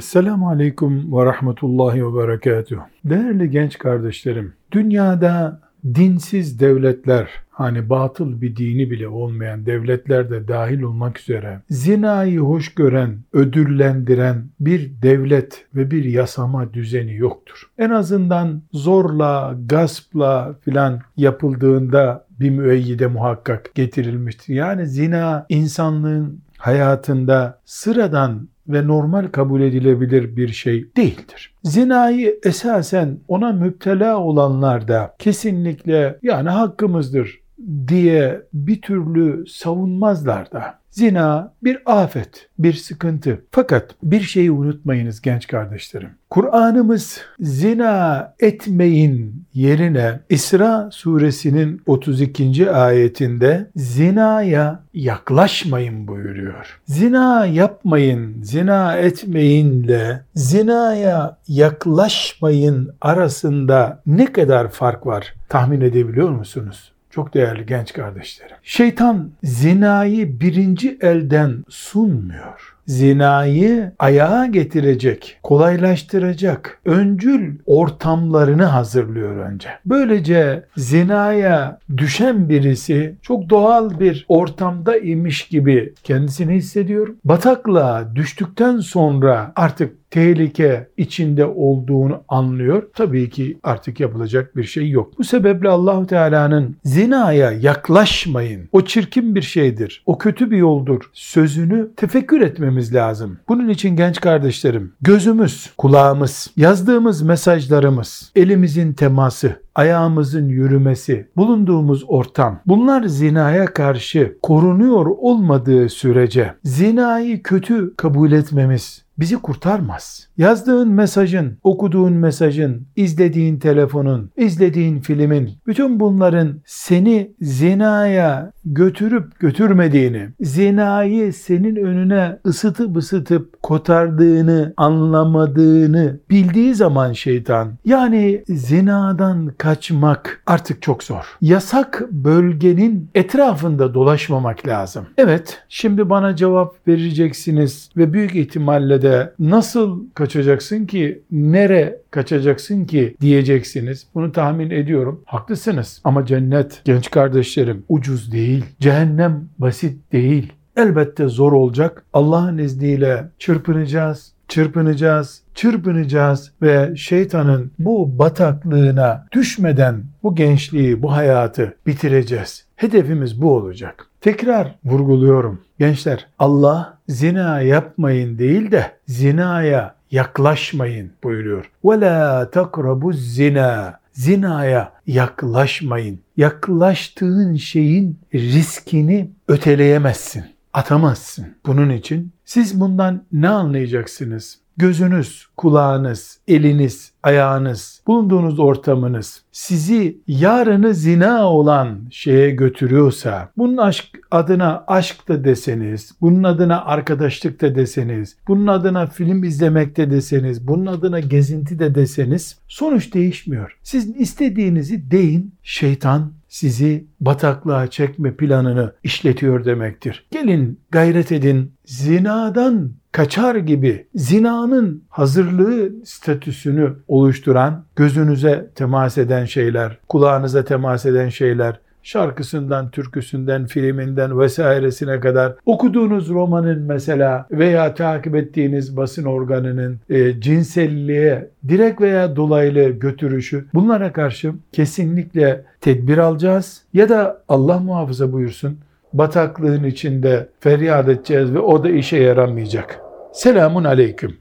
Selamun Aleyküm ve Rahmetullahi ve Berekatuhu. Değerli genç kardeşlerim, dünyada dinsiz devletler, hani batıl bir dini bile olmayan devletler de dahil olmak üzere zinayı hoş gören, ödüllendiren bir devlet ve bir yasama düzeni yoktur. En azından zorla, gaspla filan yapıldığında bir müeyyide muhakkak getirilmiştir. Yani zina insanlığın hayatında sıradan ve normal kabul edilebilir bir şey değildir. Zinayı esasen ona müptela olanlar da kesinlikle yani hakkımızdır diye bir türlü savunmazlar da. Zina bir afet, bir sıkıntı. Fakat bir şeyi unutmayınız genç kardeşlerim. Kur'an'ımız zina etmeyin yerine İsra suresinin 32. ayetinde zinaya yaklaşmayın buyuruyor. Zina yapmayın, zina etmeyinle zinaya yaklaşmayın arasında ne kadar fark var tahmin edebiliyor musunuz? Çok değerli genç kardeşlerim. Şeytan zinayı birinci elden sunmuyor. Zinayı ayağa getirecek, kolaylaştıracak, öncül ortamlarını hazırlıyor önce. Böylece zinaya düşen birisi çok doğal bir ortamda imiş gibi kendisini hissediyor. Bataklığa düştükten sonra artık tehlike içinde olduğunu anlıyor. Tabii ki artık yapılacak bir şey yok. Bu sebeple Allahu Teala'nın zinaya yaklaşmayın. O çirkin bir şeydir. O kötü bir yoldur. Sözünü tefekkür etmemiz lazım. Bunun için genç kardeşlerim, gözümüz, kulağımız, yazdığımız mesajlarımız, elimizin teması, ayağımızın yürümesi, bulunduğumuz ortam bunlar zinaya karşı korunuyor olmadığı sürece zinayı kötü kabul etmemiz bizi kurtarmaz. Yazdığın mesajın, okuduğun mesajın, izlediğin telefonun, izlediğin filmin, bütün bunların seni zinaya götürüp götürmediğini, zinayı senin önüne ısıtıp ısıtıp kotardığını, anlamadığını bildiği zaman şeytan, yani zinadan kaçmak artık çok zor. Yasak bölgenin etrafında dolaşmamak lazım. Evet, şimdi bana cevap vereceksiniz ve büyük ihtimalle de nasıl kaçacaksın ki, nere kaçacaksın ki diyeceksiniz. Bunu tahmin ediyorum. Haklısınız. Ama cennet genç kardeşlerim ucuz değil. Cehennem basit değil. Elbette zor olacak. Allah'ın izniyle çırpınacağız, çırpınacağız, çırpınacağız ve şeytanın bu bataklığına düşmeden bu gençliği, bu hayatı bitireceğiz. Hedefimiz bu olacak. Tekrar vurguluyorum. Gençler Allah zina yapmayın değil de zinaya yaklaşmayın buyuruyor. La takrabu zina. Zinaya yaklaşmayın. Yaklaştığın şeyin riskini öteleyemezsin. Atamazsın. Bunun için siz bundan ne anlayacaksınız? gözünüz, kulağınız, eliniz, ayağınız, bulunduğunuz ortamınız sizi yarını zina olan şeye götürüyorsa, bunun aşk adına aşk da deseniz, bunun adına arkadaşlık da deseniz, bunun adına film izlemek de deseniz, bunun adına gezinti de deseniz sonuç değişmiyor. Siz istediğinizi deyin, şeytan sizi bataklığa çekme planını işletiyor demektir. Gelin gayret edin. Zinadan kaçar gibi zinanın hazırlığı statüsünü oluşturan, gözünüze temas eden şeyler, kulağınıza temas eden şeyler, şarkısından, türküsünden, filminden vesairesine kadar okuduğunuz romanın mesela veya takip ettiğiniz basın organının e, cinselliğe direkt veya dolaylı götürüşü bunlara karşı kesinlikle tedbir alacağız. Ya da Allah muhafaza buyursun bataklığın içinde feryat edeceğiz ve o da işe yaramayacak. Selamun aleyküm.